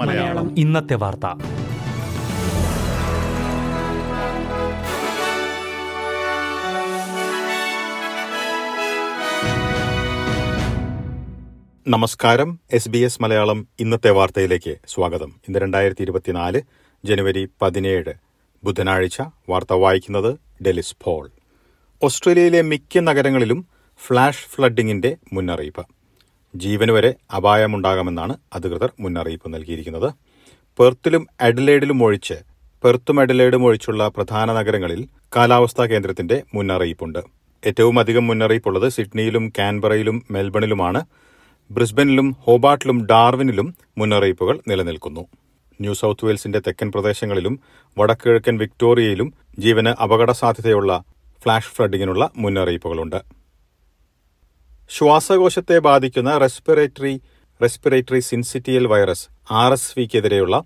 മലയാളം. ഇന്നത്തെ വാർത്ത. നമസ്കാരം. എസ് ബി എസ് മലയാളം ഇന്നത്തെ വാർത്തയിലേക്ക് സ്വാഗതം. ഇന്ന് രണ്ടായിരത്തി ഇരുപത്തിനാല് ജനുവരി പതിനേഴ്. ബുധനാഴ്ച വാർത്ത വായിക്കുന്നത് ഡെലിസ് പോൾ. ഓസ്ട്രേലിയയിലെ മിക്ക നഗരങ്ങളിലും ഫ്ലാഷ് ഫ്ലഡിങ്ങിന്റെ മുന്നറിയിപ്പ്. ജീവന് വരെ അപായമുണ്ടാകാമെന്നാണ് അധികൃതർ മുന്നറിയിപ്പ് നൽകിയിരിക്കുന്നത്. പെർത്തിലും അഡലേഡിലും ഒഴിച്ച് പെർത്തും അഡലേഡും ഒഴിച്ചുള്ള പ്രധാന നഗരങ്ങളിൽ കാലാവസ്ഥാ കേന്ദ്രത്തിന്റെ മുന്നറിയിപ്പുണ്ട്. ഏറ്റവും അധികം മുന്നറിയിപ്പുള്ളത് സിഡ്നിയിലും കാൻബറയിലും മെൽബണിലുമാണ്. ബ്രിസ്ബനിലും ഹോബാട്ടിലും ഡാർവിനിലും മുന്നറിയിപ്പുകൾ നിലനിൽക്കുന്നു. ന്യൂ സൌത്ത് വെയിൽസിന്റെ തെക്കൻ പ്രദേശങ്ങളിലും വടക്കിഴക്കൻ വിക്ടോറിയയിലും ജീവന് അപകട സാധ്യതയുള്ള ഫ്ലാഷ് ഫ്ലഡിങ്ങിനുള്ള മുന്നറിയിപ്പുകളുണ്ട്. ശ്വാസകോശത്തെ ബാധിക്കുന്ന respiratory respiratory syncytial virus R S വിക്കെതിരെയുള്ള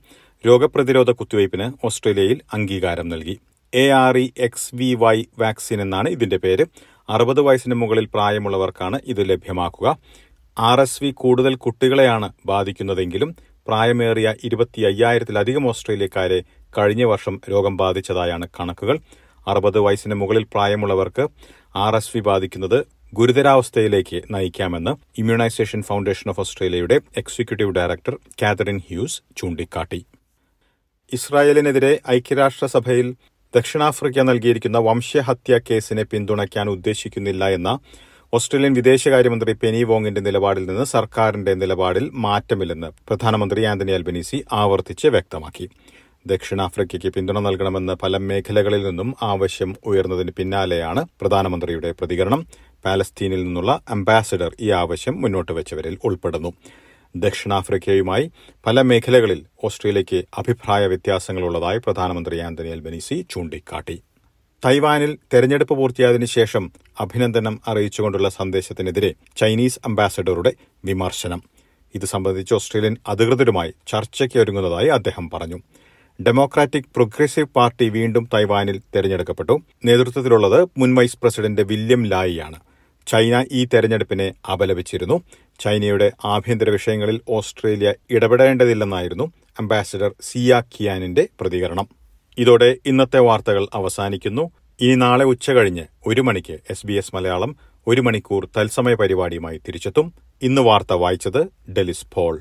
രോഗപ്രതിരോധ കുത്തിവയ്പ്പിന് ഓസ്ട്രേലിയയിൽ അംഗീകാരം നൽകി. A R E X V Y vaccine എന്നാണ് ഇതിന്റെ പേര്. അറുപത് വയസ്സിന് മുകളിൽ പ്രായമുള്ളവർക്കാണ് ഇത് ലഭ്യമാക്കുക. ആർ എസ് വി കൂടുതൽ കുട്ടികളെയാണ് ബാധിക്കുന്നതെങ്കിലും പ്രായമേറിയ ഇരുപത്തി അയ്യായിരത്തിലധികം ഓസ്ട്രേലിയക്കാരെ കഴിഞ്ഞ വർഷം രോഗം ബാധിച്ചതായാണ് കണക്കുകൾ. അറുപത് വയസ്സിന് മുകളിൽ പ്രായമുള്ളവർക്ക് ആർ എസ് വി ബാധിക്കുന്നത് ഗുരുതരാവസ്ഥയിലേക്ക് നയിക്കാമെന്ന് ഇമ്മ്യൂണൈസേഷൻ ഫൗണ്ടേഷൻ ഓഫ് ഓസ്ട്രേലിയയുടെ എക്സിക്യൂട്ടീവ് ഡയറക്ടർ കാതറിൻ ഹ്യൂസ് ചൂണ്ടിക്കാട്ടി. ഇസ്രായേലിനെതിരെ ഐക്യരാഷ്ട്രസഭയിൽ ദക്ഷിണാഫ്രിക്ക നൽകിയിരിക്കുന്ന വംശഹത്യാ കേസിനെ പിന്തുണയ്ക്കാൻ ഉദ്ദേശിക്കുന്നില്ല എന്ന ഓസ്ട്രേലിയൻ വിദേശകാര്യമന്ത്രി പെനി വോങ്ങിന്റെ നിലപാടിൽ നിന്ന് സർക്കാരിന്റെ നിലപാടിൽ മാറ്റമില്ലെന്ന് പ്രധാനമന്ത്രി ആന്റണി അൽബനീസി ആവർത്തിച്ച് വ്യക്തമാക്കി. ദക്ഷിണാഫ്രിക്കയ്ക്ക് പിന്തുണ നൽകണമെന്ന് പല മേഖലകളിൽ നിന്നും ആവശ്യം ഉയർന്നതിന് പിന്നാലെയാണ് പ്രധാനമന്ത്രിയുടെ പ്രതികരണം. പാലസ്തീനിൽ നിന്നുള്ള അംബാസഡർ ഈ ആവശ്യം മുന്നോട്ട് വെച്ചവരിൽ ഉൾപ്പെടുന്നു. ദക്ഷിണാഫ്രിക്കയുമായി പല മേഖലകളിൽ ഓസ്ട്രേലിയയ്ക്ക് അഭിപ്രായ വ്യത്യാസങ്ങളുള്ളതായി പ്രധാനമന്ത്രി ആന്റണി അൽബനീസി ചൂണ്ടിക്കാട്ടി. തൈവാനിൽ തെരഞ്ഞെടുപ്പ് പൂർത്തിയായതിനു ശേഷം അഭിനന്ദനം അറിയിച്ചുകൊണ്ടുള്ള സന്ദേശത്തിനെതിരെ ചൈനീസ് അംബാസഡറുടെ വിമർശനം. ഇത് സംബന്ധിച്ച് ഓസ്ട്രേലിയൻ അധികൃതരുമായി ചർച്ചയ്ക്ക് ഒരുങ്ങുന്നതായി അദ്ദേഹം പറഞ്ഞു. ഡെമോക്രാറ്റിക് പ്രോഗ്രസീവ് പാർട്ടി വീണ്ടും തൈവാനിൽ തെരഞ്ഞെടുക്കപ്പെട്ടു. നേതൃത്വത്തിലുള്ളത് മുൻ വൈസ് പ്രസിഡന്റ് വില്യം ലായിയാണ്. ചൈന ഈ തെരഞ്ഞെടുപ്പിനെ അപലപിച്ചിരുന്നു. ചൈനയുടെ ആഭ്യന്തര വിഷയങ്ങളിൽ ഓസ്ട്രേലിയ ഇടപെടേണ്ടതില്ലെന്നായിരുന്നു അംബാസിഡർ സിയ കിയാനിന്റെ പ്രതികരണം. ഇതോടെ ഇന്നത്തെ വാർത്തകൾ അവസാനിക്കുന്നു. ഇനി നാളെ ഉച്ചകഴിഞ്ഞ് ഒരു മണിക്ക് എസ് ബി എസ് മലയാളം ഒരു മണിക്കൂർ തത്സമയ പരിപാടിയുമായി തിരിച്ചെത്തും. ഇന്ന് വാർത്ത വായിച്ചത് ഡെലിസ് പോൾ.